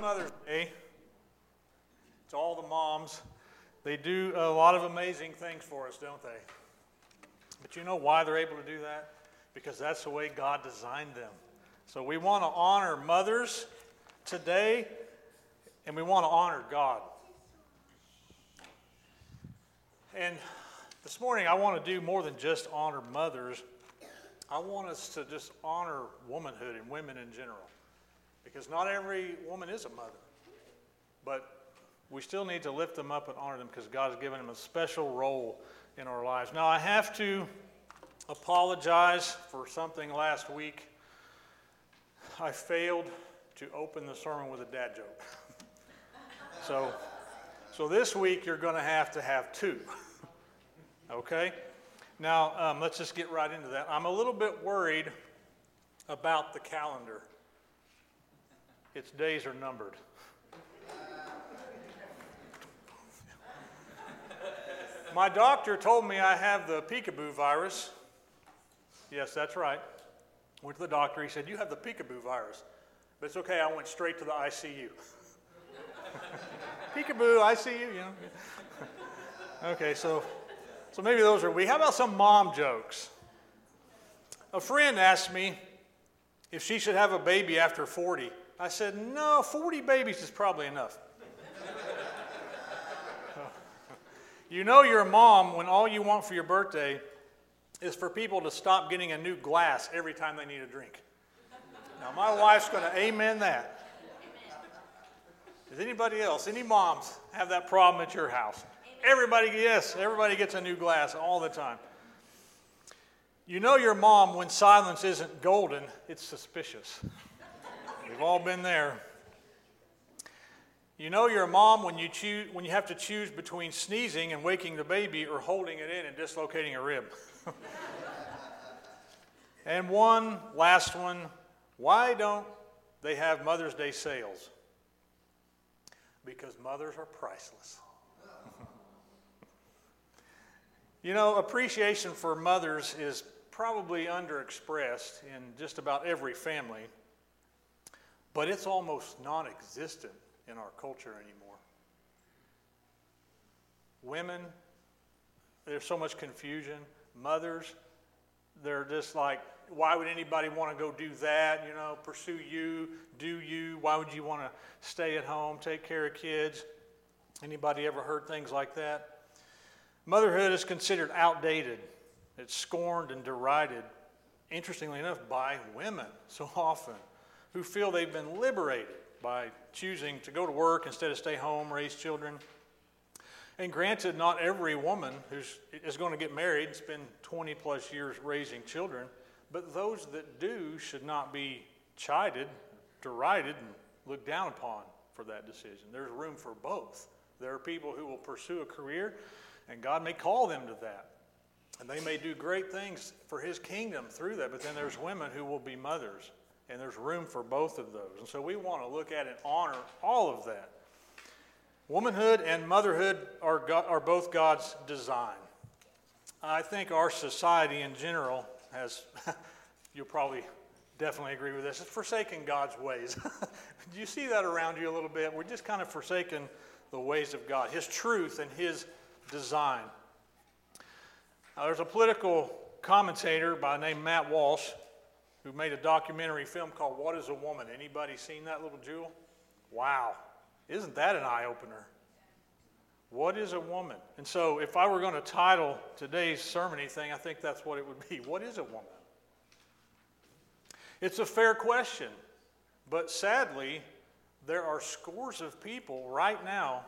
Mother's Day to all the moms. They do a lot of amazing things for us, don't they? But you know why they're able to do that? Because that's the way God designed them. So we want to honor mothers today, and we want to honor God. And this morning, I want to do more than just honor mothers. I want us to just honor womanhood and women in general. Because not every woman is a mother. But we still need to lift them up and honor them because God has given them a special role in our lives. Now, I have to apologize for something last week. I failed to open the sermon with a dad joke. so, so this week you're going to have to have two. okay? Now, um, let's just get right into that. I'm a little bit worried about the calendar its days are numbered. My doctor told me I have the peekaboo virus. Yes, that's right. Went to the doctor. He said, You have the peekaboo virus. But it's okay. I went straight to the ICU. peekaboo, ICU, you know. okay, so, so maybe those are we. How about some mom jokes? A friend asked me if she should have a baby after 40. I said, No, 40 babies is probably enough. you know you're a mom when all you want for your birthday is for people to stop getting a new glass every time they need a drink. Now, my wife's going to amen that. Does anybody else, any moms, have that problem at your house? Everybody, yes, everybody gets a new glass all the time. You know your mom when silence isn't golden, it's suspicious. We've all been there. You know you're a mom when you, choose, when you have to choose between sneezing and waking the baby or holding it in and dislocating a rib. and one last one why don't they have Mother's Day sales? Because mothers are priceless. you know, appreciation for mothers is probably underexpressed in just about every family but it's almost non existent in our culture anymore. Women, there's so much confusion. Mothers, they're just like, why would anybody want to go do that? You know, pursue you, do you? Why would you want to stay at home, take care of kids? Anybody ever heard things like that? Motherhood is considered outdated. It's scorned and derided, interestingly enough, by women so often who feel they've been liberated by choosing to go to work instead of stay home, raise children. And granted, not every woman who's, is going to get married and spend 20 plus years raising children, but those that do should not be chided, derided, and looked down upon for that decision. There's room for both. There are people who will pursue a career, and God may call them to that. And they may do great things for His kingdom through that, but then there's women who will be mothers and there's room for both of those. And so we want to look at and honor all of that. Womanhood and motherhood are, God, are both God's design. I think our society in general has, you'll probably definitely agree with this, it's forsaken God's ways. Do you see that around you a little bit? We're just kind of forsaken the ways of God, His truth and His design. Now, there's a political commentator by the name Matt Walsh who made a documentary film called What is a Woman? Anybody seen that little jewel? Wow. Isn't that an eye opener? What is a woman? And so, if I were going to title today's sermon anything, I think that's what it would be. What is a woman? It's a fair question, but sadly, there are scores of people right now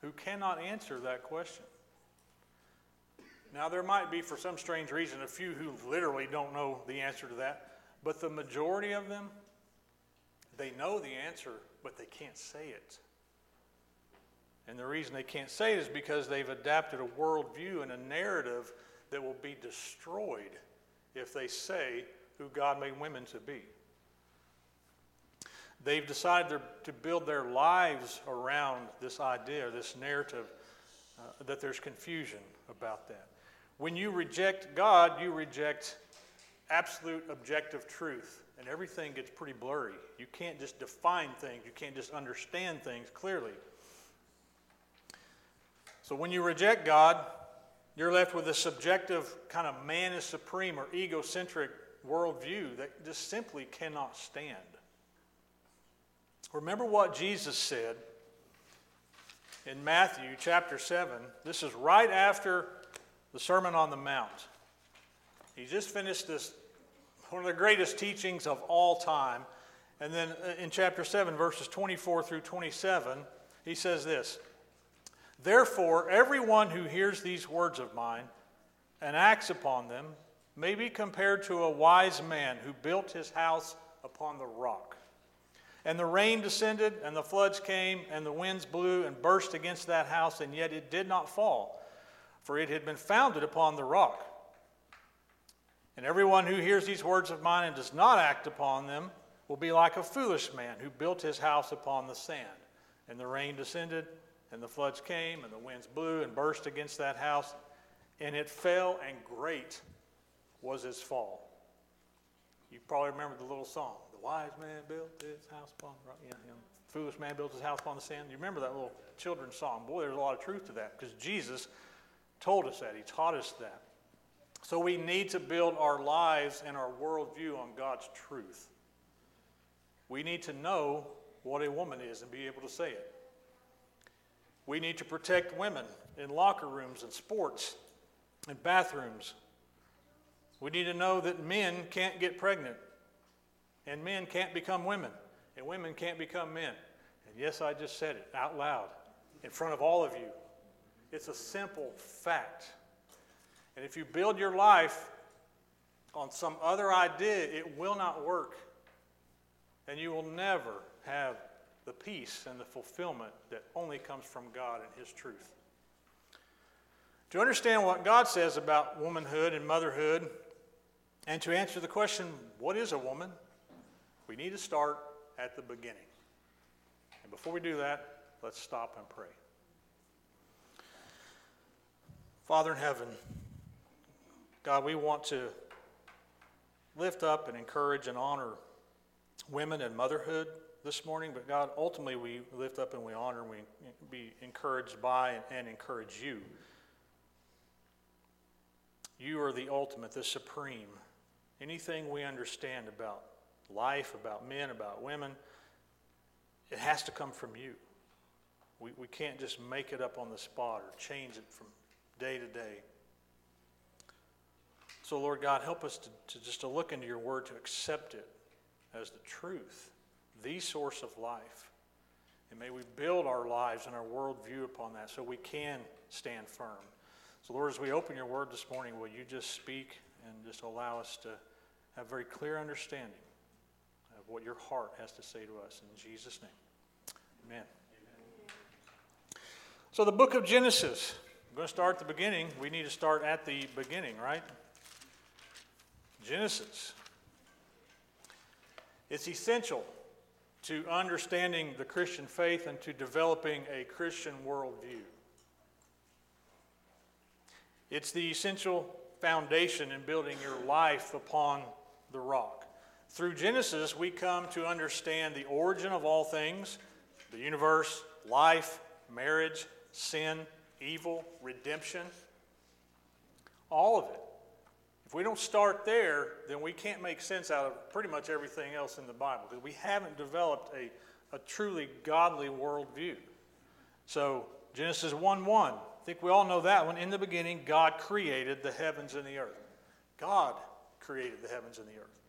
who cannot answer that question. Now, there might be, for some strange reason, a few who literally don't know the answer to that. But the majority of them, they know the answer, but they can't say it. And the reason they can't say it is because they've adapted a worldview and a narrative that will be destroyed if they say who God made women to be. They've decided to build their lives around this idea, this narrative, uh, that there's confusion about that. When you reject God, you reject absolute objective truth and everything gets pretty blurry. You can't just define things, you can't just understand things clearly. So when you reject God, you're left with a subjective kind of man is supreme or egocentric worldview that just simply cannot stand. Remember what Jesus said in Matthew chapter 7. This is right after the Sermon on the Mount. He just finished this, one of the greatest teachings of all time. And then uh, in chapter 7, verses 24 through 27, he says this Therefore, everyone who hears these words of mine and acts upon them may be compared to a wise man who built his house upon the rock. And the rain descended, and the floods came, and the winds blew and burst against that house, and yet it did not fall, for it had been founded upon the rock. And everyone who hears these words of mine and does not act upon them will be like a foolish man who built his house upon the sand. And the rain descended, and the floods came, and the winds blew and burst against that house, and it fell, and great was his fall. You probably remember the little song. The wise man built his house upon the rock. Yeah, foolish man built his house upon the sand. You remember that little children's song? Boy, there's a lot of truth to that because Jesus told us that. He taught us that. So we need to build our lives and our worldview on God's truth. We need to know what a woman is and be able to say it. We need to protect women in locker rooms and sports and bathrooms we need to know that men can't get pregnant, and men can't become women, and women can't become men. And yes, I just said it out loud in front of all of you. It's a simple fact. And if you build your life on some other idea, it will not work. And you will never have the peace and the fulfillment that only comes from God and His truth. To understand what God says about womanhood and motherhood, and to answer the question, what is a woman? We need to start at the beginning. And before we do that, let's stop and pray. Father in heaven, God, we want to lift up and encourage and honor women and motherhood this morning, but God, ultimately we lift up and we honor and we be encouraged by and, encourage you. You are the ultimate, the supreme anything we understand about life, about men, about women, it has to come from you. We, we can't just make it up on the spot or change it from day to day. So, Lord God, help us to, to just to look into your word, to accept it as the truth, the source of life. And may we build our lives and our worldview upon that so we can stand firm. So, Lord, as we open your word this morning, will you just speak and just allow us to have a very clear understanding of what your heart has to say to us. In Jesus' name, amen. amen. So, the book of Genesis, I'm going to start at the beginning. We need to start at the beginning, right? Genesis. It's essential to understanding the Christian faith and to developing a Christian worldview. It's the essential foundation in building your life upon the rock. Through Genesis, we come to understand the origin of all things the universe, life, marriage, sin, evil, redemption, all of it. If we don't start there, then we can't make sense out of pretty much everything else in the Bible because we haven't developed a, a truly godly worldview. So, Genesis 1 1, I think we all know that one. In the beginning, God created the heavens and the earth. God created the heavens and the earth.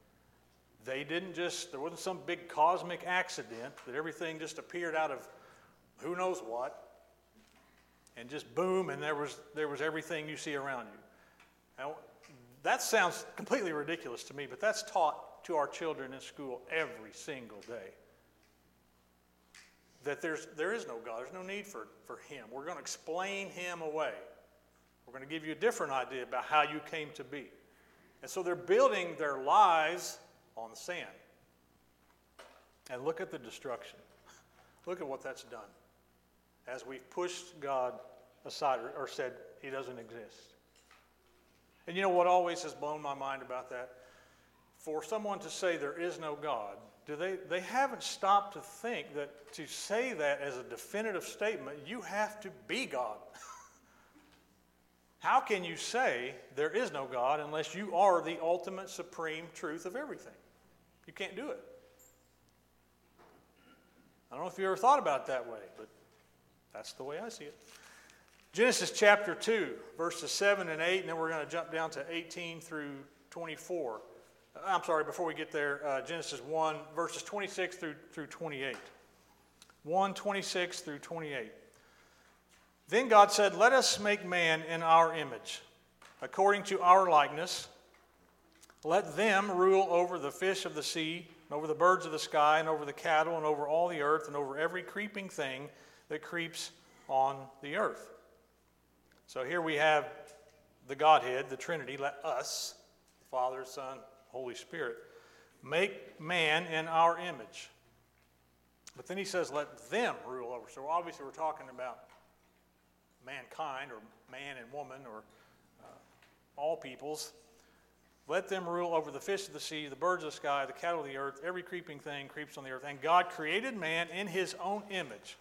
They didn't just, there wasn't some big cosmic accident that everything just appeared out of who knows what and just boom and there was there was everything you see around you. Now, that sounds completely ridiculous to me, but that's taught to our children in school every single day. That there's there is no God, there's no need for, for him. We're going to explain him away. We're going to give you a different idea about how you came to be. And so they're building their lives on the sand. And look at the destruction. Look at what that's done as we've pushed God aside or said he doesn't exist. And you know what always has blown my mind about that? for someone to say there is no God, do they, they haven't stopped to think that to say that as a definitive statement, you have to be God. How can you say there is no God unless you are the ultimate supreme truth of everything? You can't do it. I don't know if you ever thought about it that way, but that's the way I see it. Genesis chapter 2, verses 7 and 8, and then we're going to jump down to 18 through 24. I'm sorry, before we get there, uh, Genesis 1, verses 26 through, through 28. 1, 26 through 28. Then God said, Let us make man in our image, according to our likeness. Let them rule over the fish of the sea, and over the birds of the sky, and over the cattle, and over all the earth, and over every creeping thing that creeps on the earth. So here we have the Godhead, the Trinity. Let us, Father, Son, Holy Spirit, make man in our image. But then he says, let them rule over. So obviously, we're talking about mankind, or man and woman, or uh, all peoples. Let them rule over the fish of the sea, the birds of the sky, the cattle of the earth, every creeping thing creeps on the earth. And God created man in his own image.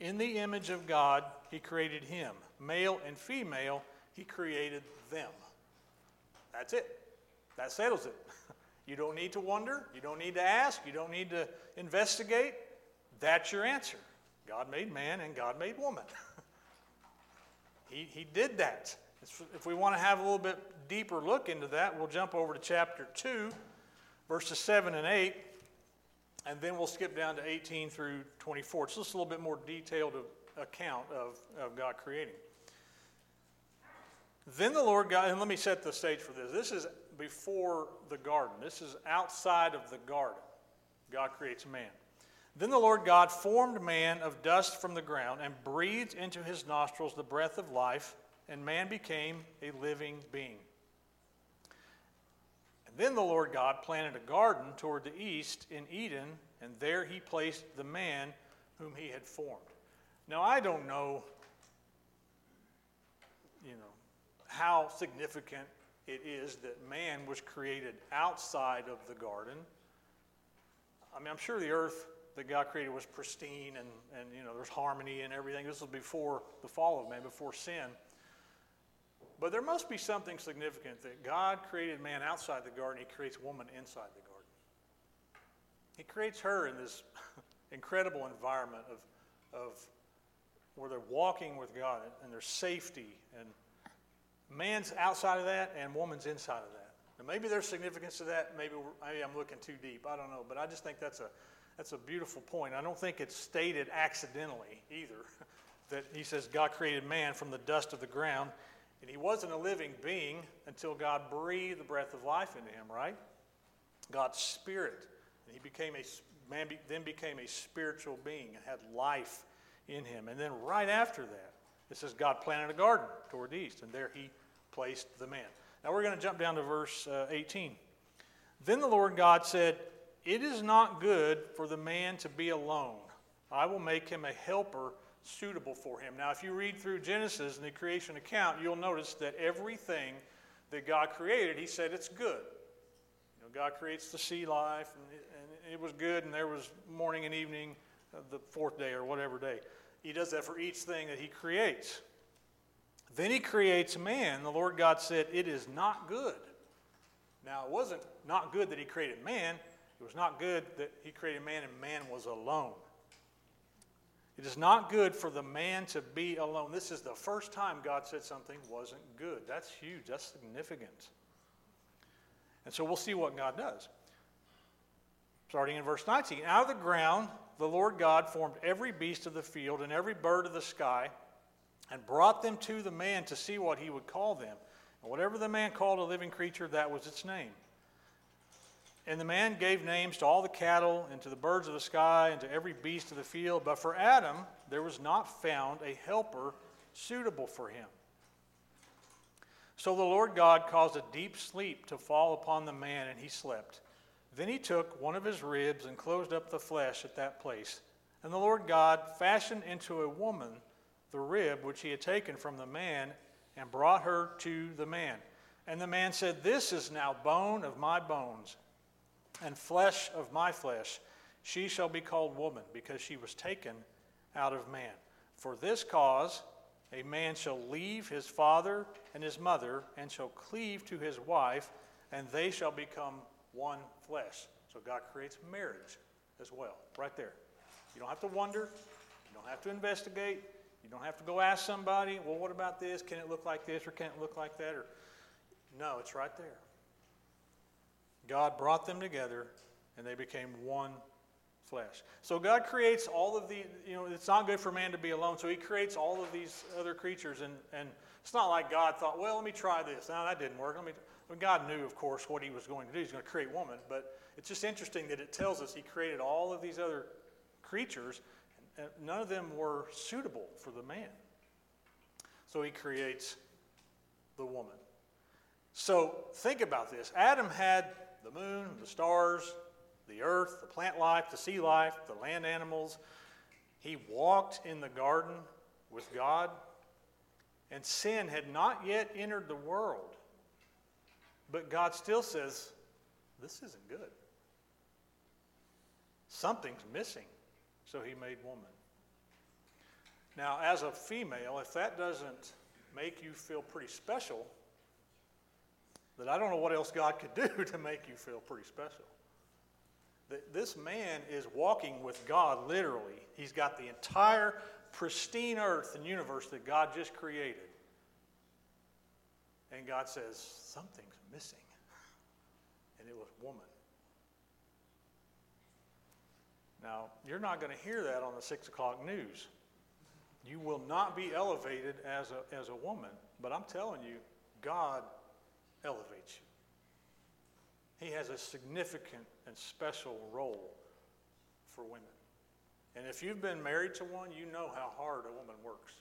In the image of God, he created him. Male and female, he created them. That's it. That settles it. You don't need to wonder. You don't need to ask. You don't need to investigate. That's your answer. God made man and God made woman. he, he did that. If we want to have a little bit deeper look into that, we'll jump over to chapter 2, verses 7 and 8, and then we'll skip down to 18 through 24. It's just a little bit more detailed account of, of God creating. Then the Lord God, and let me set the stage for this. This is before the garden. This is outside of the garden. God creates man. Then the Lord God formed man of dust from the ground and breathed into his nostrils the breath of life, and man became a living being. And then the Lord God planted a garden toward the east in Eden, and there he placed the man whom he had formed. Now, I don't know, you know, how significant it is that man was created outside of the garden. I mean, I'm sure the earth that God created was pristine and, and you know, there's harmony and everything. This was before the fall of man, before sin. But there must be something significant that God created man outside the garden, He creates woman inside the garden. He creates her in this incredible environment of, of where they're walking with God and there's safety and Man's outside of that and woman's inside of that. Now, maybe there's significance to that. Maybe, maybe I'm looking too deep. I don't know. But I just think that's a, that's a beautiful point. I don't think it's stated accidentally either that he says God created man from the dust of the ground. And he wasn't a living being until God breathed the breath of life into him, right? God's spirit. And he became a man then became a spiritual being and had life in him. And then right after that, it says God planted a garden toward the east, and there he placed the man. Now we're going to jump down to verse uh, 18. Then the Lord God said, It is not good for the man to be alone. I will make him a helper suitable for him. Now, if you read through Genesis and the creation account, you'll notice that everything that God created, he said it's good. You know, God creates the sea life, and it, and it was good, and there was morning and evening, uh, the fourth day or whatever day. He does that for each thing that he creates. Then he creates man. The Lord God said, It is not good. Now, it wasn't not good that he created man, it was not good that he created man and man was alone. It is not good for the man to be alone. This is the first time God said something wasn't good. That's huge, that's significant. And so we'll see what God does. Starting in verse 19 Out of the ground the Lord God formed every beast of the field and every bird of the sky and brought them to the man to see what he would call them. And whatever the man called a living creature, that was its name. And the man gave names to all the cattle and to the birds of the sky and to every beast of the field. But for Adam, there was not found a helper suitable for him. So the Lord God caused a deep sleep to fall upon the man, and he slept. Then he took one of his ribs and closed up the flesh at that place. And the Lord God fashioned into a woman the rib which he had taken from the man and brought her to the man. And the man said, This is now bone of my bones and flesh of my flesh. She shall be called woman because she was taken out of man. For this cause, a man shall leave his father and his mother and shall cleave to his wife, and they shall become one flesh. So God creates marriage as well, right there. You don't have to wonder, you don't have to investigate, you don't have to go ask somebody, well, what about this? Can it look like this or can it look like that? Or no, it's right there. God brought them together and they became one flesh. So God creates all of the, you know, it's not good for man to be alone. So he creates all of these other creatures. And, and it's not like God thought, well, let me try this. Now that didn't work. Let me, God knew, of course, what he was going to do. He's going to create woman. But it's just interesting that it tells us he created all of these other creatures. And none of them were suitable for the man. So he creates the woman. So think about this. Adam had the moon, the stars, the earth, the plant life, the sea life, the land animals. He walked in the garden with God, and sin had not yet entered the world. But God still says, This isn't good. Something's missing. So he made woman. Now, as a female, if that doesn't make you feel pretty special, that I don't know what else God could do to make you feel pretty special. That this man is walking with God literally. He's got the entire pristine earth and universe that God just created. And God says, Something's missing. And it was woman. Now, you're not going to hear that on the 6 o'clock news. You will not be elevated as a, as a woman. But I'm telling you, God elevates you. He has a significant and special role for women. And if you've been married to one, you know how hard a woman works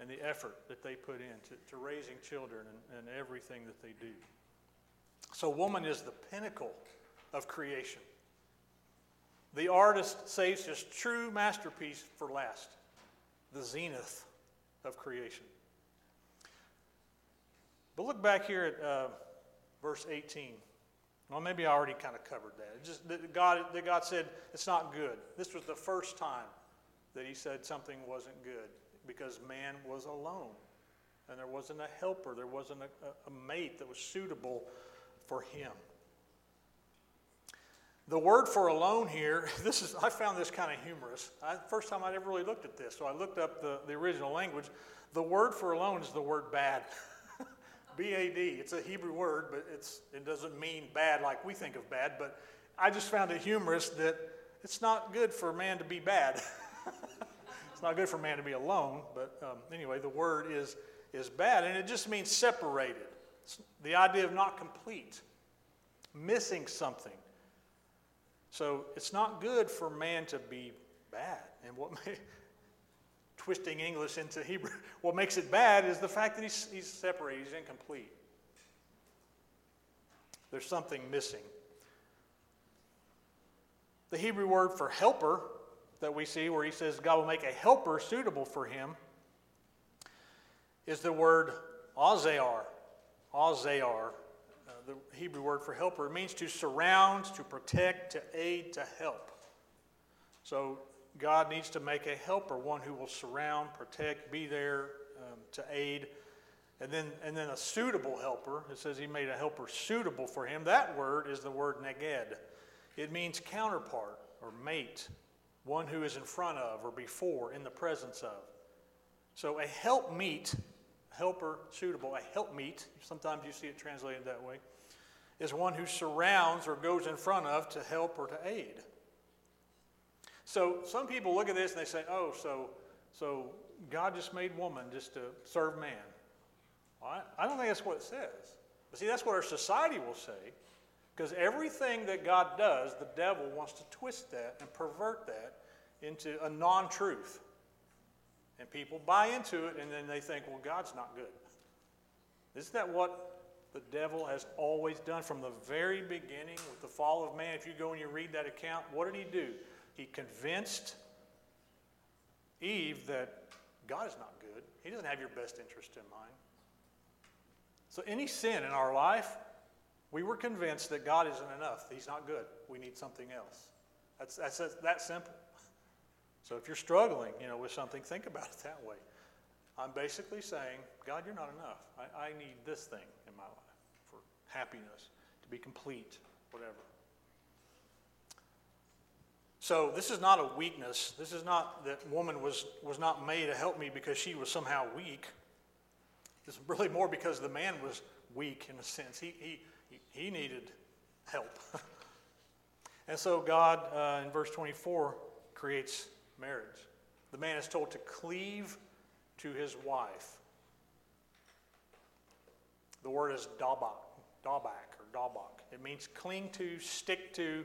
and the effort that they put into to raising children and, and everything that they do. So, woman is the pinnacle of creation. The artist saves his true masterpiece for last, the zenith of creation. But look back here at uh, verse 18. Well, maybe I already kind of covered that. Just that God, that God said it's not good. This was the first time that He said something wasn't good because man was alone, and there wasn't a helper, there wasn't a, a mate that was suitable for him. The word for alone here, this is I found this kind of humorous. I, first time I'd ever really looked at this, so I looked up the, the original language. The word for alone is the word bad. B A D. It's a Hebrew word, but it's, it doesn't mean bad like we think of bad. But I just found it humorous that it's not good for a man to be bad. it's not good for man to be alone. But um, anyway, the word is, is bad, and it just means separated. It's the idea of not complete, missing something. So it's not good for man to be bad. And what may, twisting English into Hebrew. What makes it bad is the fact that he's, he's separated, he's incomplete. There's something missing. The Hebrew word for helper that we see, where he says God will make a helper suitable for him, is the word azear. Azear, uh, the Hebrew word for helper. It means to surround, to protect, to aid, to help. So God needs to make a helper, one who will surround, protect, be there um, to aid. And then, and then a suitable helper. It says he made a helper suitable for him. That word is the word neged. It means counterpart or mate, one who is in front of or before, in the presence of. So a helpmeet, helper suitable, a helpmeet, sometimes you see it translated that way, is one who surrounds or goes in front of to help or to aid. So some people look at this and they say, oh, so, so God just made woman just to serve man. Well, I, I don't think that's what it says. But see, that's what our society will say. Because everything that God does, the devil wants to twist that and pervert that into a non truth. And people buy into it and then they think, well, God's not good. Isn't that what the devil has always done from the very beginning with the fall of man? If you go and you read that account, what did he do? He convinced Eve that God is not good. He doesn't have your best interest in mind. So, any sin in our life, we were convinced that God isn't enough. He's not good. We need something else. That's, that's, that simple. So, if you're struggling you know, with something, think about it that way. I'm basically saying, God, you're not enough. I, I need this thing in my life for happiness, to be complete, whatever. So this is not a weakness. This is not that woman was, was not made to help me because she was somehow weak. Is really more because the man was weak in a sense. He, he, he needed help. and so God, uh, in verse 24, creates marriage. The man is told to cleave to his wife. The word is dabak, dabak or dabak. It means cling to, stick to,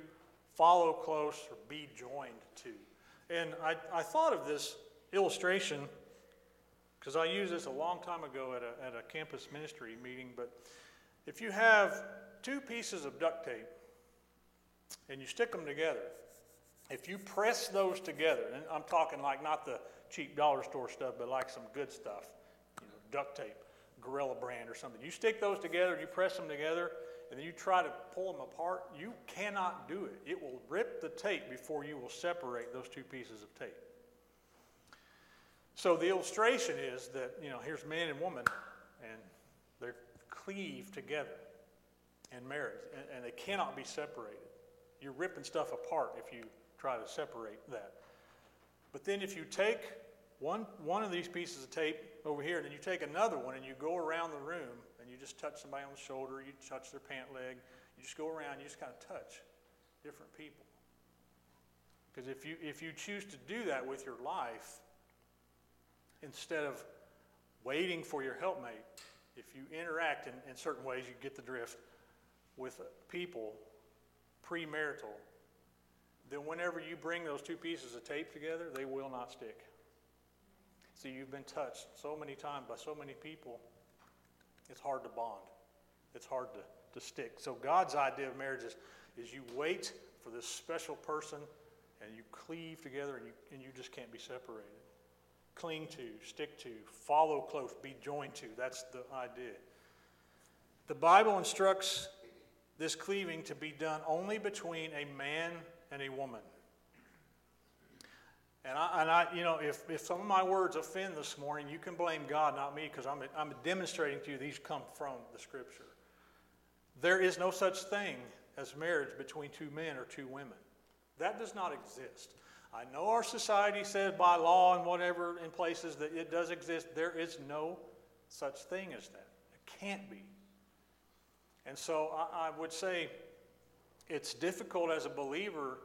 follow close, or be joined to. And I, I thought of this illustration because I used this a long time ago at a, at a campus ministry meeting. But if you have two pieces of duct tape and you stick them together, if you press those together, and I'm talking like not the cheap dollar store stuff, but like some good stuff, you know, duct tape, Gorilla brand or something. You stick those together, you press them together, and then you try to pull them apart, you cannot do it. It will rip the tape before you will separate those two pieces of tape. So the illustration is that, you know, here's man and woman, and they're together in marriage, and, and they cannot be separated. You're ripping stuff apart if you try to separate that. But then if you take one, one of these pieces of tape over here, and then you take another one and you go around the room and you just touch somebody on the shoulder, you touch their pant leg, you just go around, you just kind of touch different people. Because if you, if you choose to do that with your life, instead of waiting for your helpmate, if you interact in, in certain ways, you get the drift with people premarital, then whenever you bring those two pieces of tape together, they will not stick. See, you've been touched so many times by so many people, it's hard to bond. It's hard to, to stick. So, God's idea of marriage is, is you wait for this special person and you cleave together and you, and you just can't be separated. Cling to, stick to, follow close, be joined to. That's the idea. The Bible instructs this cleaving to be done only between a man and a woman. And I, and I, you know, if, if some of my words offend this morning, you can blame God, not me, because I'm, I'm demonstrating to you these come from the Scripture. There is no such thing as marriage between two men or two women. That does not exist. I know our society says by law and whatever in places that it does exist. There is no such thing as that. It can't be. And so I, I would say it's difficult as a believer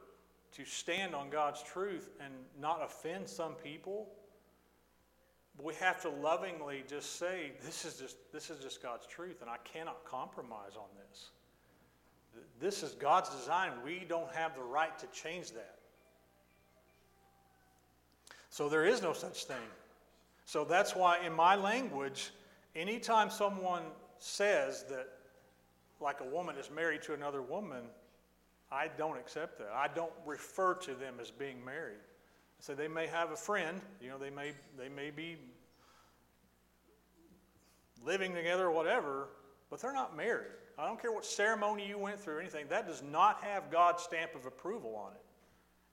to stand on God's truth and not offend some people. We have to lovingly just say, this is just, this is just God's truth, and I cannot compromise on this. This is God's design. We don't have the right to change that. So there is no such thing. So that's why, in my language, anytime someone says that, like a woman is married to another woman, I don't accept that. I don't refer to them as being married. So they may have a friend, you know, they may, they may be living together or whatever, but they're not married. I don't care what ceremony you went through or anything, that does not have God's stamp of approval on it.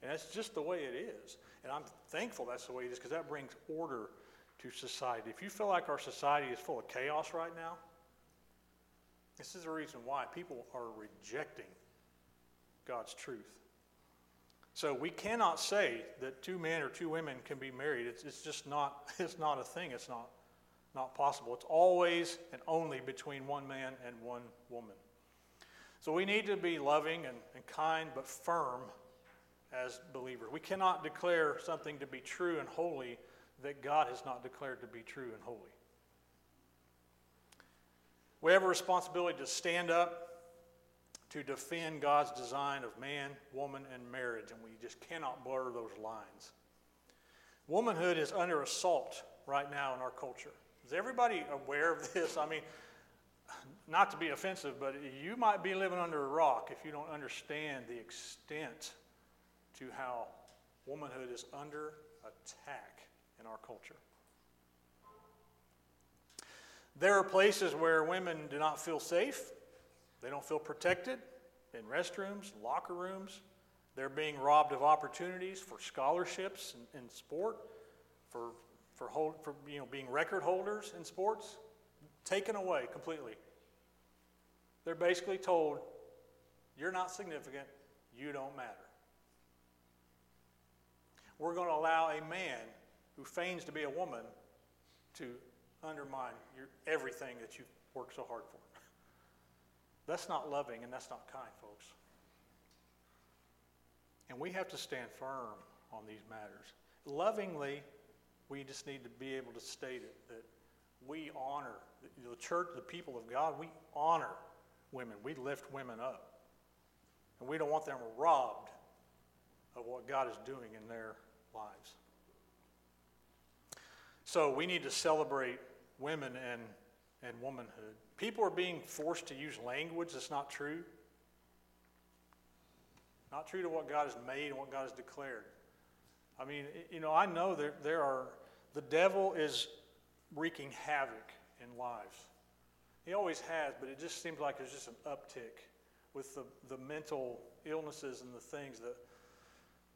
And that's just the way it is. And I'm thankful that's the way it is because that brings order to society. If you feel like our society is full of chaos right now, this is the reason why people are rejecting God's truth. So we cannot say that two men or two women can be married. It's, it's just not, it's not a thing. It's not, not possible. It's always and only between one man and one woman. So we need to be loving and, and kind but firm as believers. We cannot declare something to be true and holy that God has not declared to be true and holy. We have a responsibility to stand up to defend God's design of man, woman, and marriage, and we just cannot blur those lines. Womanhood is under assault right now in our culture. Is everybody aware of this? I mean, not to be offensive, but you might be living under a rock if you don't understand the extent to how womanhood is under attack in our culture. There are places where women do not feel safe, they don't feel protected in restrooms, locker rooms. They're being robbed of opportunities for scholarships in, in sport, for, for, hold, for you know, being record holders in sports, taken away completely. They're basically told, You're not significant, you don't matter. We're going to allow a man who feigns to be a woman to undermine your, everything that you've worked so hard for. That's not loving and that's not kind, folks. And we have to stand firm on these matters. Lovingly, we just need to be able to state it that we honor the church, the people of God, we honor women. We lift women up. And we don't want them robbed of what God is doing in their lives. So we need to celebrate women and, and womanhood. People are being forced to use language that's not true. Not true to what God has made and what God has declared. I mean, you know, I know there, there are, the devil is wreaking havoc in lives. He always has, but it just seems like there's just an uptick with the, the mental illnesses and the things that,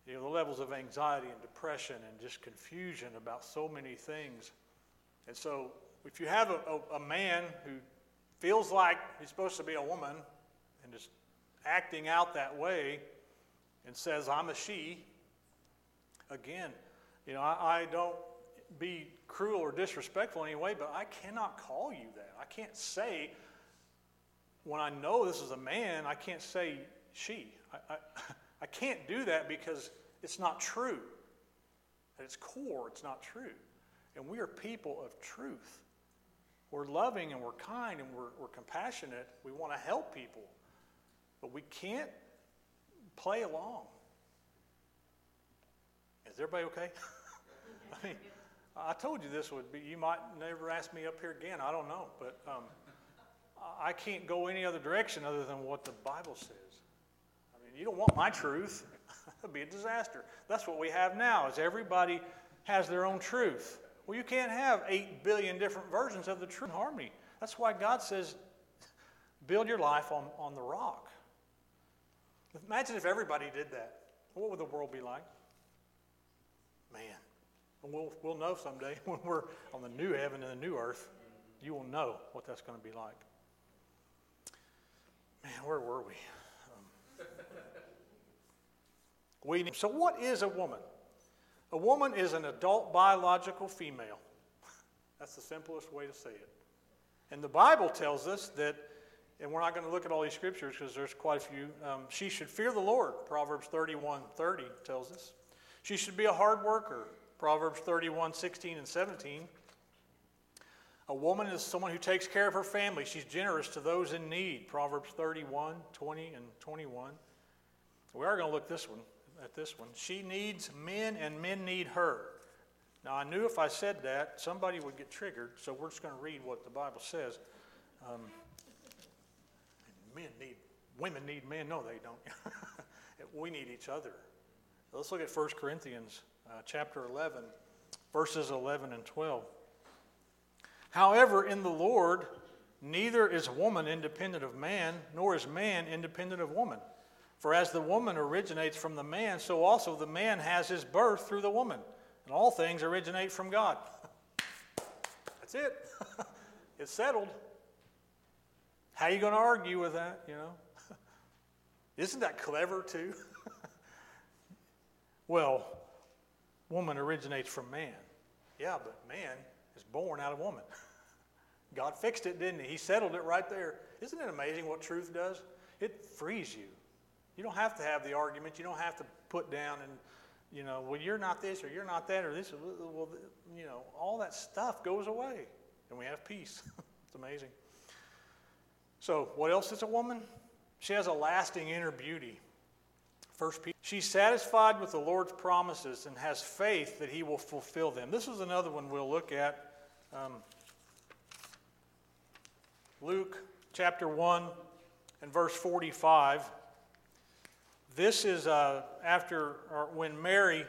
you know, the levels of anxiety and depression and just confusion about so many things. And so, if you have a, a, a man who feels like he's supposed to be a woman and is acting out that way and says, I'm a she, again, you know, I, I don't be cruel or disrespectful in any way, but I cannot call you that. I can't say, when I know this is a man, I can't say she. I, I, I can't do that because it's not true. At its core, it's not true. And we are people of truth. We're loving and we're kind and we're, we're compassionate. We want to help people. But we can't play along. Is everybody okay? I mean, I told you this would be, you might never ask me up here again. I don't know. But um, I can't go any other direction other than what the Bible says. You don't want my truth. That'd be a disaster. That's what we have now, is everybody has their own truth. Well, you can't have 8 billion different versions of the truth in harmony. That's why God says, build your life on, on the rock. Imagine if everybody did that. What would the world be like? Man, we'll, we'll know someday when we're on the new heaven and the new earth. You will know what that's going to be like. Man, where were we? Um, we so, what is a woman? A woman is an adult biological female. That's the simplest way to say it. And the Bible tells us that, and we're not going to look at all these scriptures because there's quite a few. Um, she should fear the Lord. Proverbs 31 30 tells us. She should be a hard worker. Proverbs 31 16 and 17. A woman is someone who takes care of her family. She's generous to those in need. Proverbs 31 20 and 21. We are going to look this one at this one. She needs men, and men need her. Now, I knew if I said that, somebody would get triggered, so we're just going to read what the Bible says. Um, men need, women need men. No, they don't. we need each other. Let's look at 1 Corinthians uh, chapter 11, verses 11 and 12. However, in the Lord, neither is woman independent of man, nor is man independent of woman. For as the woman originates from the man, so also the man has his birth through the woman. And all things originate from God. That's it. it's settled. How are you going to argue with that, you know? Isn't that clever, too? well, woman originates from man. Yeah, but man is born out of woman. God fixed it, didn't he? He settled it right there. Isn't it amazing what truth does? It frees you. You don't have to have the argument. You don't have to put down and, you know, well, you're not this or you're not that or this. Well, you know, all that stuff goes away and we have peace. it's amazing. So, what else is a woman? She has a lasting inner beauty. First Peter. She's satisfied with the Lord's promises and has faith that He will fulfill them. This is another one we'll look at. Um, Luke chapter 1 and verse 45. This is uh, after when Mary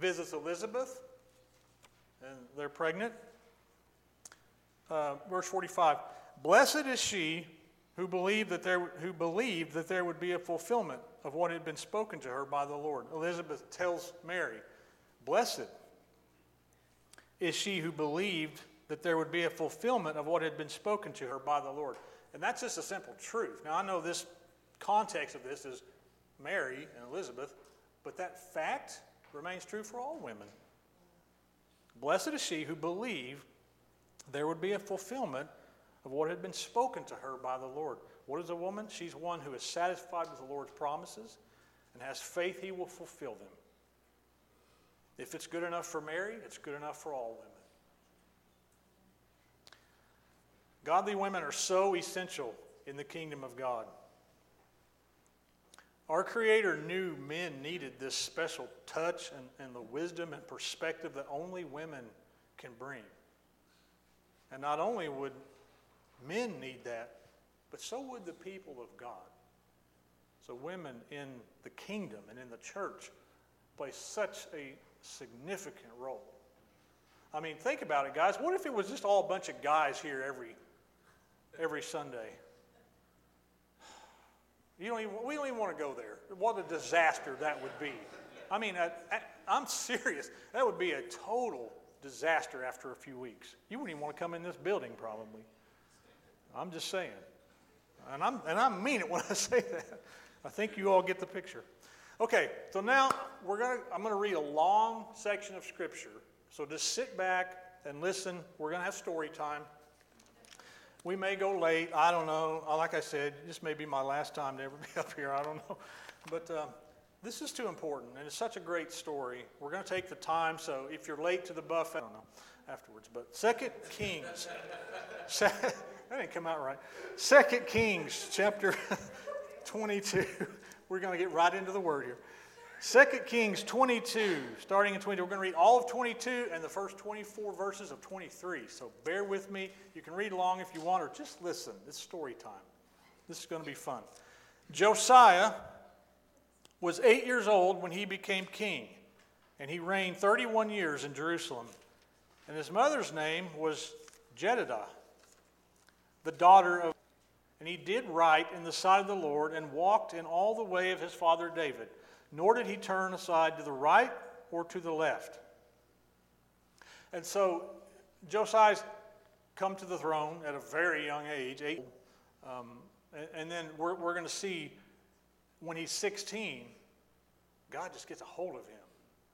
visits Elizabeth and they're pregnant. uh, verse 45 Blessed is she who believed, that there, who believed that there would be a fulfillment of what had been spoken to her by the Lord. Elizabeth tells Mary, Blessed is she who believed that there would be a fulfillment of what had been spoken to her by the Lord. And that's just a simple truth. Now, I know this context of this is Mary and Elizabeth, but that fact remains true for all women. Blessed is she who believed there would be a fulfillment of what had been spoken to her by the Lord. What is a woman? She's one who is satisfied with the Lord's promises and has faith he will fulfill them. If it's good enough for Mary, it's good enough for all women. Godly women are so essential in the kingdom of God. Our Creator knew men needed this special touch and, and the wisdom and perspective that only women can bring. And not only would men need that, but so would the people of God. So, women in the kingdom and in the church play such a significant role. I mean, think about it, guys. What if it was just all a bunch of guys here every, every Sunday? You don't even, we don't even want to go there. What a disaster that would be. I mean, uh, uh, I, am serious. That would be a total disaster after a few weeks. You wouldn't even want to come in this building, probably. I'm just saying. And, I'm, and I mean it when I say that. I think you all get the picture. Okay, so now we're gonna, I'm going to read a long section of Scripture. So just sit back and listen. We're going to have story time. We may go late. I don't know. Uh, like I said, this may be my last time to ever be up here. I don't know. But uh, this is too important, and it's such a great story. We're going to take the time. So if you're late to the buffet, I don't know afterwards. But Second Kings. that didn't come out right. Second Kings, chapter 22. We're going to get right into the word here. 2 Kings 22, starting in 22. We're going to read all of 22 and the first 24 verses of 23. So bear with me. You can read along if you want, or just listen. It's story time. This is going to be fun. Josiah was eight years old when he became king, and he reigned 31 years in Jerusalem. And his mother's name was Jedidah, the daughter of. And he did right in the sight of the Lord and walked in all the way of his father David nor did he turn aside to the right or to the left. And so Josiah's come to the throne at a very young age, eight, um, and, and, then we're, we're going to see when he's 16, God just gets a hold of him.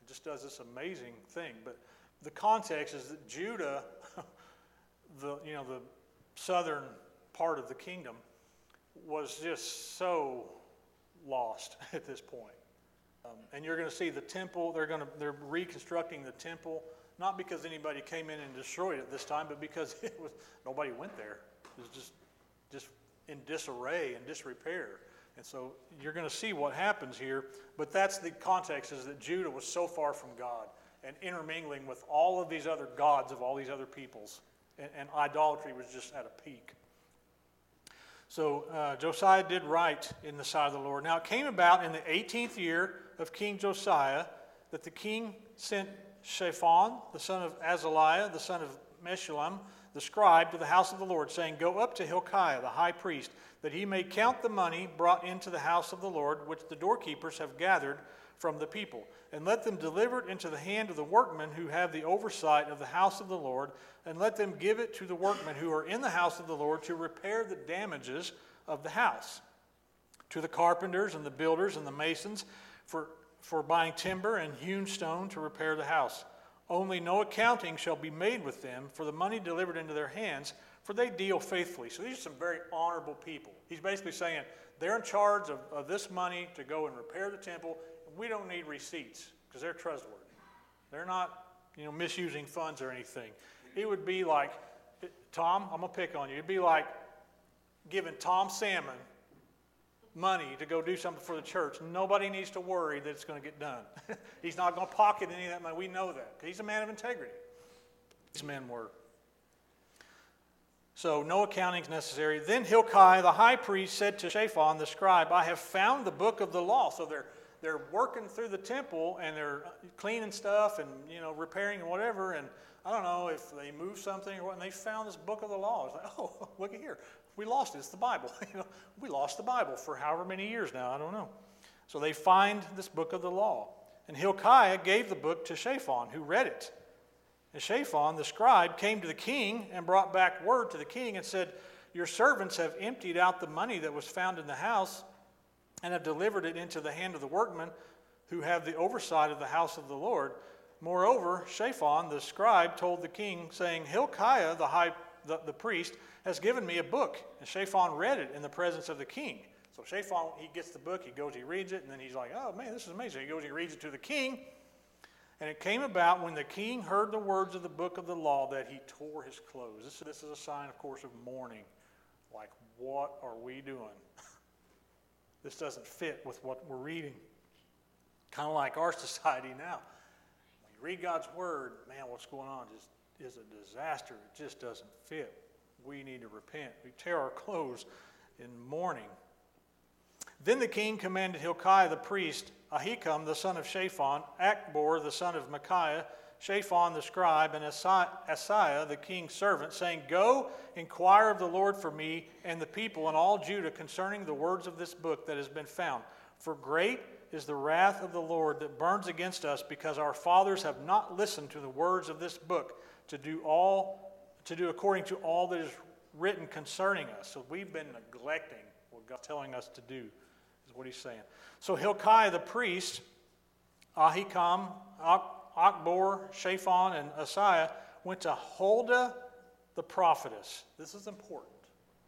It just does this amazing thing. But the context is that Judah, the, you know, the southern part of the kingdom, was just so lost at this point. Um, and you're going to see the temple, they're, going to, they're reconstructing the temple, not because anybody came in and destroyed it this time, but because it was, nobody went there. It was just, just in disarray and disrepair. And so you're going to see what happens here, but that's the context is that Judah was so far from God and intermingling with all of these other gods of all these other peoples. And, and idolatry was just at a peak. So uh, Josiah did right in the sight of the Lord. Now it came about in the 18th year of King Josiah that the king sent Shaphan, the son of Azaliah, the son of Meshullam, the scribe, to the house of the Lord, saying, Go up to Hilkiah, the high priest, that he may count the money brought into the house of the Lord, which the doorkeepers have gathered from the people, and let them deliver it into the hand of the workmen who have the oversight of the house of the Lord, and let them give it to the workmen who are in the house of the Lord to repair the damages of the house, to the carpenters and the builders and the masons for, for buying timber and hewn stone to repair the house. Only no accounting shall be made with them for the money delivered into their hands, for they deal faithfully. So these are some very honorable people. He's basically saying they're in charge of, of this money to go and repair the temple. We don't need receipts because they're trustworthy. They're not, you know, misusing funds or anything. It would be like, Tom, I'm to pick on you. It'd be like giving Tom Salmon money to go do something for the church, nobody needs to worry that it's going to get done. he's not going to pocket any of that money. We know that he's a man of integrity. These men were. So no accounting is necessary. Then Hilkiah the high priest said to Shaphan the scribe, I have found the book of the law. So they're, they're working through the temple and they're cleaning stuff and you know repairing and whatever. And I don't know if they moved something or what. And they found this book of the law. It's like, oh, look at here, we lost it. It's the Bible. you know, we lost the Bible for however many years now. I don't know. So they find this book of the law. And Hilkiah gave the book to Shaphan, who read it. And Shaphan, the scribe, came to the king and brought back word to the king and said, Your servants have emptied out the money that was found in the house and have delivered it into the hand of the workmen who have the oversight of the house of the Lord. Moreover, Shaphan, the scribe, told the king, saying, Hilkiah, the, high, the, the priest, has given me a book. And Shaphan read it in the presence of the king. So Shaphan, he gets the book, he goes, he reads it, and then he's like, oh man, this is amazing. He goes, he reads it to the king. And it came about when the king heard the words of the book of the law that he tore his clothes. This, this is a sign, of course, of mourning. Like, what are we doing? this doesn't fit with what we're reading. Kind of like our society now. When you read God's word, man, what's going on just is a disaster. It just doesn't fit. We need to repent. We tear our clothes in mourning. Then the king commanded Hilkiah the priest, Ahikam the son of Shaphan, Achbor the son of Micaiah, Shaphan the scribe, and Asaiah the king's servant, saying, Go, inquire of the Lord for me and the people and all Judah concerning the words of this book that has been found. For great is the wrath of the Lord that burns against us, because our fathers have not listened to the words of this book to do all to do according to all that is written concerning us. So we've been neglecting what God's telling us to do is what he's saying. So Hilkiah the priest, Ahikam, Achbor, Shaphan, and Asaiah went to Huldah the prophetess. This is important.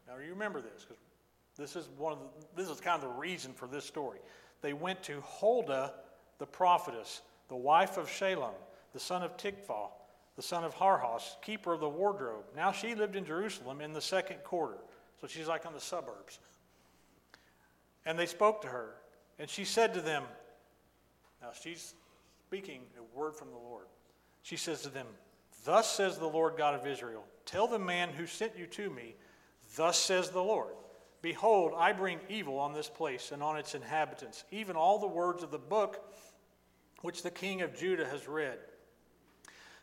Now you remember this because this is one of the, this is kind of the reason for this story. They went to Huldah the prophetess, the wife of Shallum, the son of Tikvah, the son of Harhas, keeper of the wardrobe. Now she lived in Jerusalem in the second quarter. So she's like on the suburbs. And they spoke to her. And she said to them, Now she's speaking a word from the Lord. She says to them, Thus says the Lord God of Israel Tell the man who sent you to me, Thus says the Lord Behold, I bring evil on this place and on its inhabitants, even all the words of the book which the king of Judah has read.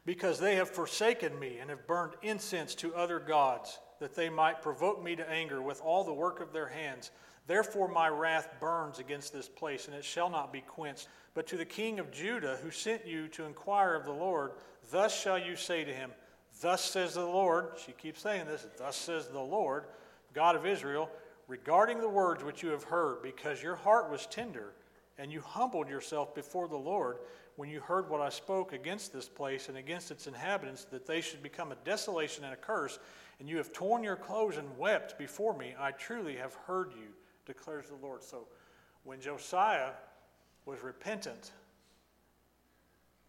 Because they have forsaken me and have burned incense to other gods, that they might provoke me to anger with all the work of their hands. Therefore, my wrath burns against this place, and it shall not be quenched. But to the king of Judah, who sent you to inquire of the Lord, thus shall you say to him, Thus says the Lord, she keeps saying this, thus says the Lord, God of Israel, regarding the words which you have heard, because your heart was tender, and you humbled yourself before the Lord when you heard what I spoke against this place and against its inhabitants, that they should become a desolation and a curse, and you have torn your clothes and wept before me, I truly have heard you declares the Lord. So when Josiah was repentant,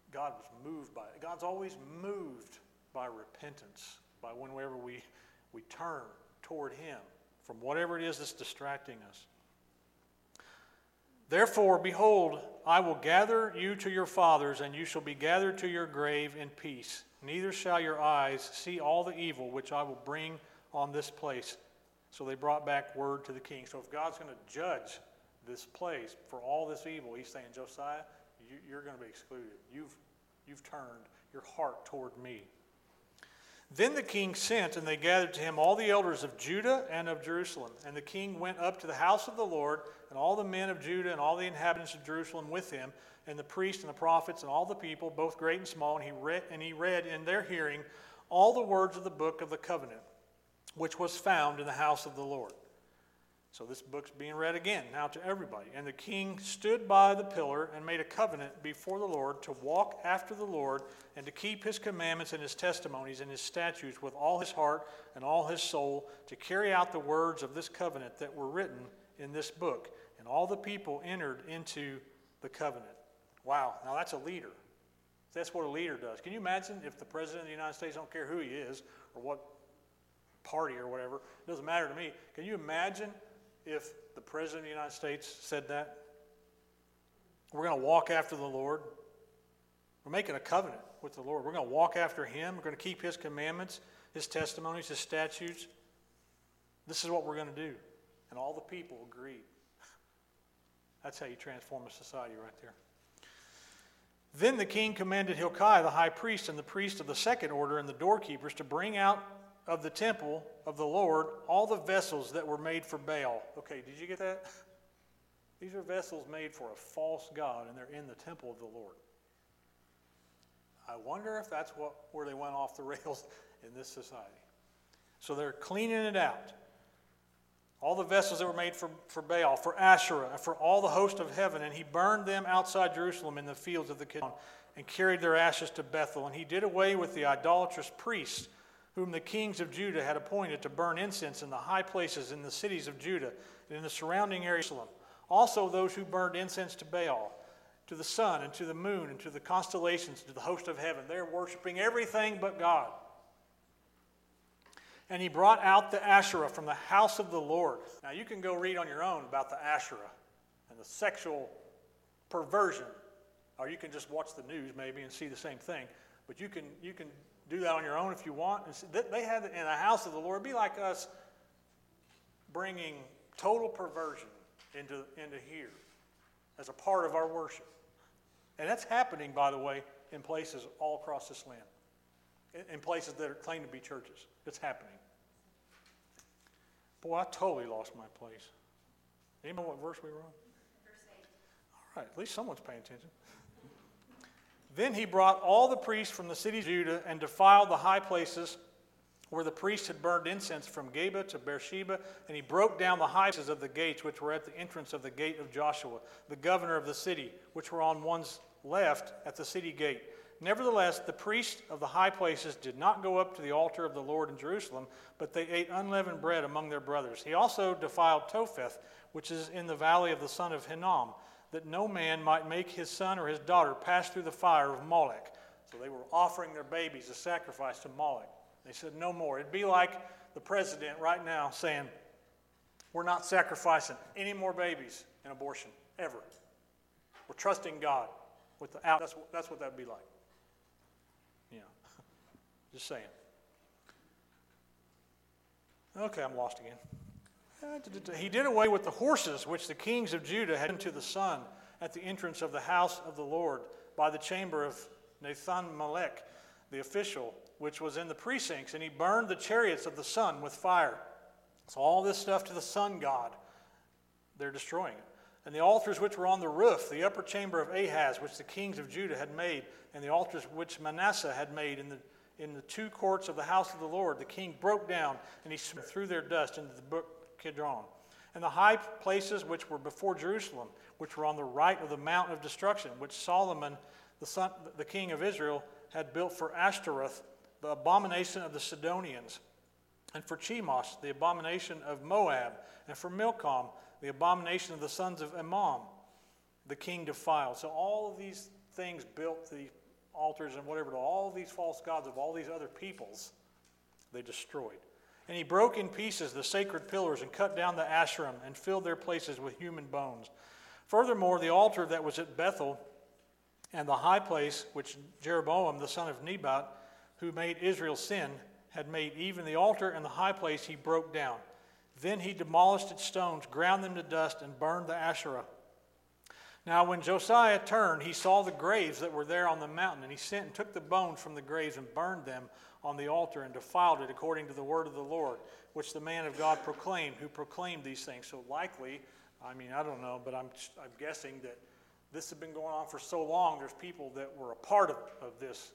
God was moved by it. God's always moved by repentance, by whenever we, we turn toward Him from whatever it is that's distracting us. Therefore, behold, I will gather you to your fathers, and you shall be gathered to your grave in peace. Neither shall your eyes see all the evil which I will bring on this place. So they brought back word to the king. So if God's going to judge this place for all this evil, he's saying, Josiah, you, are going to be excluded. You've, you've turned your heart toward me. Then the king sent, and they gathered to him all the elders of Judah and of Jerusalem. And the king went up to the house of the Lord, and all the men of Judah and all the inhabitants of Jerusalem with him, and the priests and the prophets and all the people, both great and small. And he read, and he read in their hearing all the words of the book of the covenant which was found in the house of the Lord. So this book's being read again now to everybody. And the king stood by the pillar and made a covenant before the Lord to walk after the Lord and to keep his commandments and his testimonies and his statutes with all his heart and all his soul, to carry out the words of this covenant that were written in this book. And all the people entered into the covenant. Wow, now that's a leader. That's what a leader does. Can you imagine if the President of the United States, don't care who he is or what party or whatever. It doesn't matter to me. Can you imagine if the President of the United States said that? We're going to walk after the Lord. We're making a covenant with the Lord. We're going to walk after Him. We're going to keep His commandments, His testimonies, His statutes. This is what we're going to do. And all the people agreed. That's how you transform a society right there. Then the king commanded Hilkiah, the high priest, and the priest of the second order, and the doorkeepers to bring out of the temple of the Lord all the vessels that were made for Baal. Okay, did you get that? These are vessels made for a false god, and they're in the temple of the Lord. I wonder if that's what, where they went off the rails in this society. So they're cleaning it out. All the vessels that were made for, for Baal, for Asherah, for all the host of heaven, and he burned them outside Jerusalem in the fields of the Kidron, and carried their ashes to Bethel. And he did away with the idolatrous priests whom the kings of Judah had appointed to burn incense in the high places in the cities of Judah and in the surrounding area Jerusalem. Also, those who burned incense to Baal, to the sun, and to the moon, and to the constellations, and to the host of heaven. They're worshiping everything but God. And he brought out the Asherah from the house of the Lord. Now, you can go read on your own about the Asherah and the sexual perversion, or you can just watch the news maybe and see the same thing. But you can, you can do that on your own if you want. They had in the house of the Lord. It'd be like us bringing total perversion into, into here as a part of our worship. And that's happening, by the way, in places all across this land, in, in places that are claimed to be churches. It's happening. Boy, I totally lost my place. Anybody know what verse we were on? All right, at least someone's paying attention. Then he brought all the priests from the city of Judah and defiled the high places where the priests had burned incense from Geba to Beersheba, and he broke down the high places of the gates which were at the entrance of the gate of Joshua, the governor of the city, which were on one's left at the city gate. Nevertheless, the priests of the high places did not go up to the altar of the Lord in Jerusalem, but they ate unleavened bread among their brothers. He also defiled Topheth, which is in the valley of the son of Hinnom that no man might make his son or his daughter pass through the fire of Moloch. So they were offering their babies as sacrifice to Moloch. They said, no more. It'd be like the president right now saying, we're not sacrificing any more babies in abortion, ever. We're trusting God with the out. That's, that's what that would be like. Yeah. Just saying. Okay, I'm lost again. He did away with the horses which the kings of Judah had to the sun at the entrance of the house of the Lord by the chamber of Nathan Melech, the official, which was in the precincts, and he burned the chariots of the sun with fire. So, all this stuff to the sun god, they're destroying it. And the altars which were on the roof, the upper chamber of Ahaz, which the kings of Judah had made, and the altars which Manasseh had made in the, in the two courts of the house of the Lord, the king broke down, and he threw their dust into the brook Kidron. And the high places which were before Jerusalem, which were on the right of the mount of destruction, which Solomon, the, son, the king of Israel, had built for Ashtoreth, the abomination of the Sidonians, and for Chemosh, the abomination of Moab, and for Milcom, the abomination of the sons of Ammon, the king defiled. So all of these things built the altars and whatever, to all these false gods of all these other peoples, they destroyed. And he broke in pieces the sacred pillars and cut down the Asherim and filled their places with human bones. Furthermore, the altar that was at Bethel and the high place which Jeroboam the son of Nebat, who made Israel sin, had made, even the altar and the high place he broke down. Then he demolished its stones, ground them to dust, and burned the Asherah. Now, when Josiah turned, he saw the graves that were there on the mountain, and he sent and took the bones from the graves and burned them on the altar and defiled it according to the word of the Lord, which the man of God proclaimed, who proclaimed these things. So likely, I mean, I don't know, but I'm, I'm guessing that this has been going on for so long, there's people that were a part of, of this,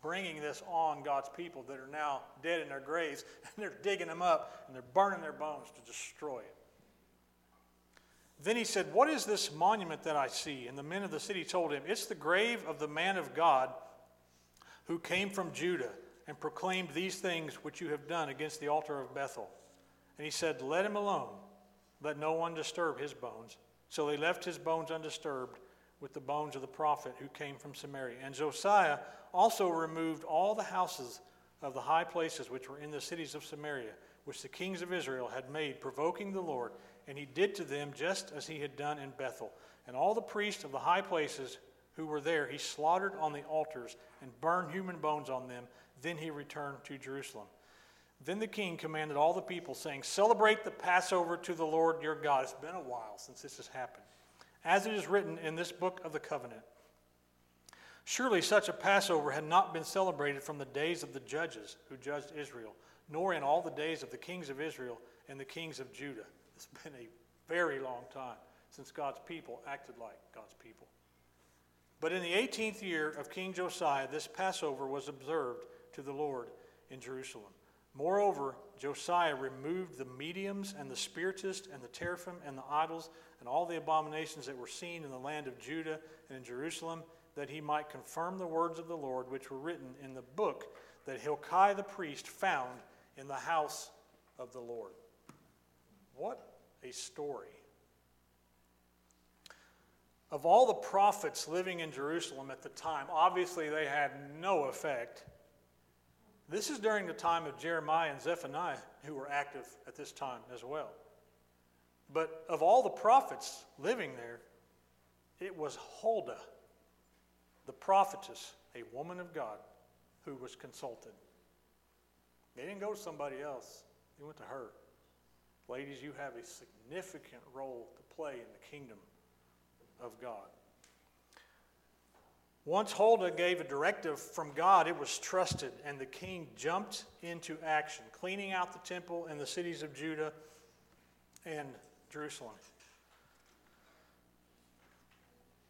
bringing this on God's people that are now dead in their graves, and they're digging them up, and they're burning their bones to destroy it. Then he said, What is this monument that I see? And the men of the city told him, It's the grave of the man of God who came from Judah and proclaimed these things which you have done against the altar of Bethel. And he said, Let him alone, let no one disturb his bones. So they left his bones undisturbed with the bones of the prophet who came from Samaria. And Josiah also removed all the houses of the high places which were in the cities of Samaria, which the kings of Israel had made, provoking the Lord. And he did to them just as he had done in Bethel. And all the priests of the high places who were there, he slaughtered on the altars and burned human bones on them. Then he returned to Jerusalem. Then the king commanded all the people, saying, Celebrate the Passover to the Lord your God. It's been a while since this has happened. as it is written in this book of the covenant. Surely such a Passover had not been celebrated from the days of the judges who judged Israel, nor in all the days of the kings of Israel and the kings of Judah. It's been a very long time since God's people acted like God's people. But in the 18th year of King Josiah, this Passover was observed to the Lord in Jerusalem. Moreover, Josiah removed the mediums and the spiritists and the teraphim and the idols and all the abominations that were seen in the land of Judah and in Jerusalem, that he might confirm the words of the Lord which were written in the book that Hilkiah the priest found in the house of the Lord. What a story. Of all the prophets living in Jerusalem at the time, obviously they had no effect. This is during the time of Jeremiah and Zephaniah, who were active at this time as well. But of all the prophets living there, it was Huldah, the prophetess, a woman of God, who was consulted. They didn't go to somebody else, they went to her. Ladies, you have a significant role to play in the kingdom of God. Once Huldah gave a directive from God, it was trusted, and the king jumped into action, cleaning out the temple and the cities of Judah and Jerusalem.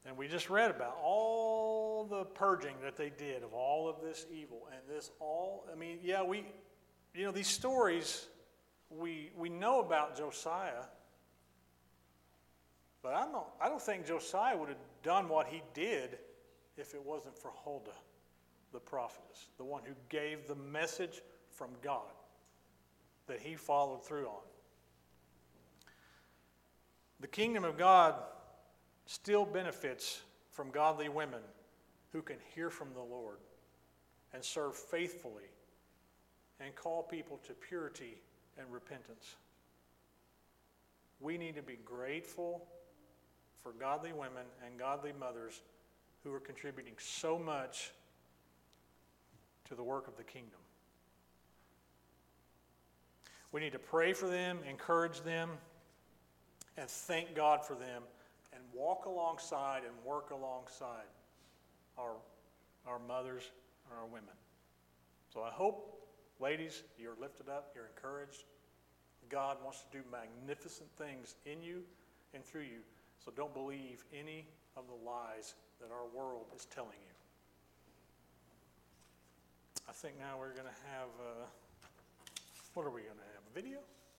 And we just read about all the purging that they did of all of this evil. And this all, I mean, yeah, we, you know, these stories, we, we know about Josiah, but I don't, I don't think Josiah would have done what he did if it wasn't for Huldah, the prophetess, the one who gave the message from God that he followed through on. The kingdom of God still benefits from godly women who can hear from the Lord and serve faithfully and call people to purity and repentance. We need to be grateful for godly women and godly mothers who are contributing so much to the work of the kingdom. We need to pray for them, encourage them, and thank God for them, and walk alongside and work alongside our, our mothers and our women. So I hope, ladies, you're lifted up, you're encouraged. God wants to do magnificent things in you and through you. So don't believe any of the lies that our world is telling you. I think now we're going to have, uh, what are we going to have? A video?